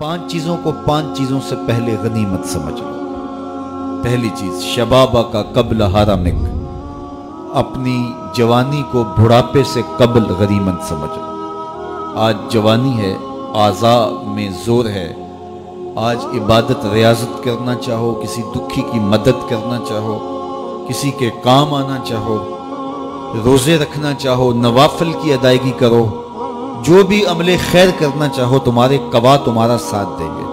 پانچ چیزوں کو پانچ چیزوں سے پہلے غنیمت سمجھ لو۔ پہلی چیز، شبابہ کا قبل حرامک اپنی جوانی کو بڑھاپے سے قبل غنیمت سمجھ لو۔ آج جوانی ہے اعضاء میں زور ہے۔ آج عبادت، ریاضت کرنا چاہو، کسی دکھی کی مدد کرنا چاہو، کسی کے کام آنا چاہو، روزے رکھنا چاہو، نوافل کی ادائیگی کرو۔ جو بھی عمل خیر کرنا چاہو، تمہارے قوا تمہارا ساتھ دیں گے۔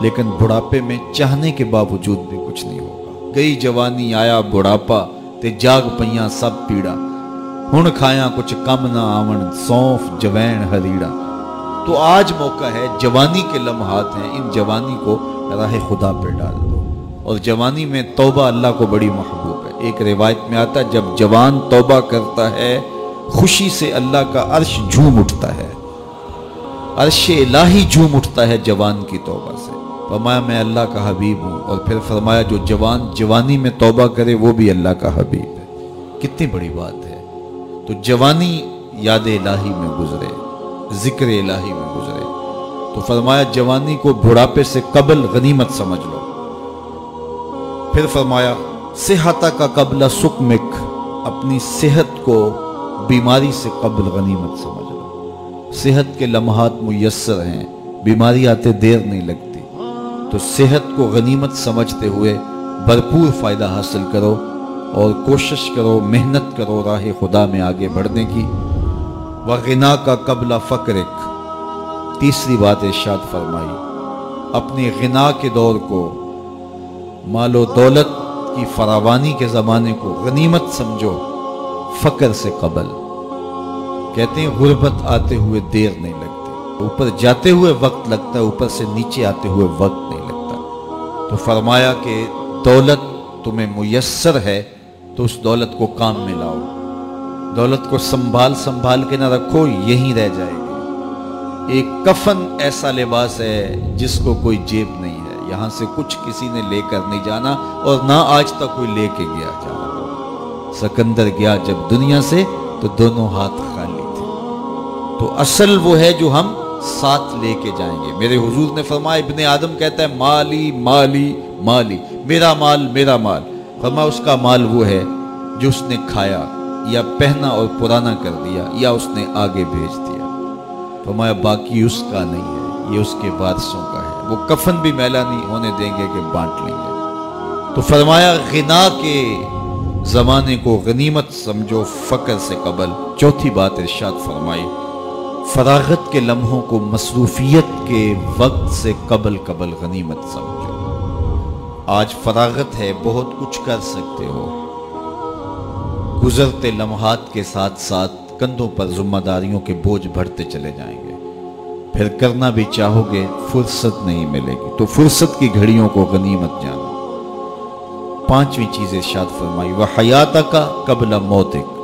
لیکن بڑھاپے میں چاہنے کے باوجود بھی کچھ نہیں ہوگا۔ گئی جوانی، آیا بڑھاپا، تے جاگ پیاں سب پیڑا۔ ہن کھایاں کچھ کم نہ آون، سونف، جوین ہریڑا تو آج موقع ہے، جوانی کے لمحات ہیں۔ ان جوانی کو راہ خدا پہ ڈال دو۔ اور جوانی میں توبہ اللہ کو بڑی محبوب ہے۔ ایک روایت میں آتا ہے، جب جوان توبہ کرتا ہے خوشی سے اللہ کا عرش جھوم اٹھتا ہے۔ عرش الہی جھوم اٹھتا ہے جوان کی توبہ سے۔ فرمایا، میں اللہ کا حبیب ہوں۔ اور پھر فرمایا، جو جوان، جوانی میں توبہ کرے، وہ بھی اللہ کا حبیب ہے۔ کتنی بڑی بات ہے۔ تو جوانی یاد الہی میں گزرے، ذکر الہی میں گزرے۔ تو فرمایا، جوانی کو بڑھاپے سے قبل غنیمت سمجھ لو۔ پھر فرمایا صحت کا قبل سکمک، اپنی صحت کو بیماری سے قبل غنیمت سمجھ لو صحت کے لمحات میسر ہیں، بیماری آتے دیر نہیں لگتی۔ تو صحت کو غنیمت سمجھتے ہوئے بھرپور فائدہ حاصل کرو اور کوشش کرو، محنت کرو راہ خدا میں آگے بڑھنے کی۔ وغنا کا قبل فقرک۔ تیسری بات ارشاد فرمائی۔ اپنی غنا کے دور کو، مال و دولت کی فراوانی کے زمانے کو غنیمت سمجھو۔ فقر سے قبل۔ کہتے ہیں، غربت آتے ہوئے دیر نہیں لگتی۔ اوپر جاتے ہوئے وقت لگتا ہے، اوپر سے نیچے آتے ہوئے وقت نہیں لگتا۔ تو فرمایا کہ دولت تمہیں میسر ہے، تو اس دولت کو کام میں لاؤ۔ دولت کو سنبھال سنبھال کے نہ رکھو، یہیں رہ جائے گی۔ ایک کفن ایسا لباس ہے جس کو کوئی جیب نہیں ہے۔ یہاں سے کچھ کسی نے لے کر نہیں جانا اور نہ آج تک کوئی لے کے گیا جانا۔ سکندر گیا جب دنیا سے تو دونوں ہاتھ خالی تھے۔ تو اصل وہ ہے جو ہم ساتھ لے کے جائیں گے۔ میرے حضور نے فرمایا، ابن آدم کہتا ہے، مالی مالی مالی۔ میرا مال میرا مال۔ فرمایا، اس کا مال وہ ہے جو اس نے کھایا، یا پہنا اور پرانا کر دیا، یا اس نے آگے بھیج دیا۔ فرمایا، باقی اس کا نہیں ہے، یہ اس کے وارثوں کا ہے۔ وہ کفن بھی میلا نہیں، ہونے دیں گے کہ بانٹ لیں گے۔ تو فرمایا، غنا کے زمانے کو غنیمت سمجھو، فقر سے قبل۔ چوتھی بات ارشاد فرمائی، فراغت کے لمحوں کو مصروفیت کے وقت سے قبل قبل غنیمت سمجھو۔ آج فراغت ہے، بہت کچھ کر سکتے ہو۔ گزرتے لمحات کے ساتھ ساتھ کندھوں پر ذمہ داریوں کے بوجھ بڑھتے چلے جائیں گے۔ پھر کرنا بھی چاہو گے، فرصت نہیں ملے گی۔ تو فرصت کی گھڑیوں کو غنیمت جانا۔ پانچویں چیز ارشاد فرمائی، وہ حیات کا قبل موتک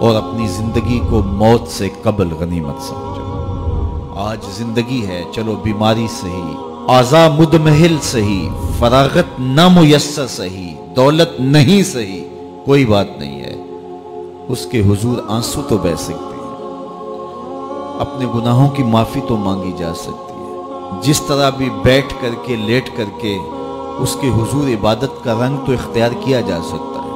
اور اپنی زندگی کو موت سے قبل غنیمت سمجھو۔ آج زندگی ہے، چلو بیماری صحیح، آزا مدمحل صحیح، فراغت نہ میسر صحیح، دولت نہیں صحیح، کوئی بات نہیں ہے۔ اس کے حضور آنسو تو بہ سکتے ہیں۔ اپنے گناہوں کی معافی تو مانگی جا سکتی ہے۔ جس طرح بھی بیٹھ کر کے، لیٹ کر کے اس کے حضور عبادت کا رنگ تو اختیار کیا جا سکتا ہے۔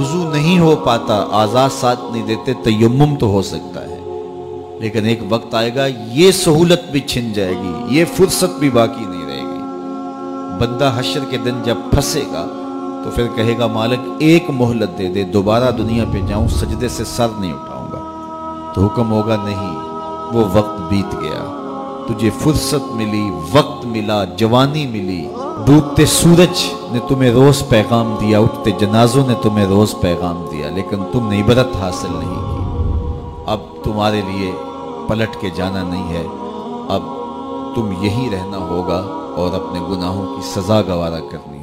وضو نہیں ہو پاتا، آزاد ساتھ نہیں دیتے، تیمم تو ہو سکتا ہے۔ لیکن ایک وقت آئے گا، یہ سہولت بھی چھن جائے گی، یہ فرصت بھی باقی نہیں رہے گی۔ بندہ حشر کے دن جب پھنسے گا، تو پھر کہے گا، مالک، ایک مہلت دے دے، دوبارہ دنیا پہ جاؤں، سجدے سے سر نہیں اٹھاؤں گا۔ تو حکم ہوگا، نہیں، وہ وقت بیت گیا۔ تجھے فرصت ملی، وقت ملا، جوانی ملی۔ ڈوبتے سورج نے تمہیں روز پیغام دیا، اٹھتے جنازوں نے تمہیں روز پیغام دیا، لیکن تم نے عبرت حاصل نہیں کی۔ اب تمہارے لیے پلٹ کے جانا نہیں ہے۔ اب تم یہی رہنا ہوگا اور اپنے گناہوں کی سزا گوارا کرنی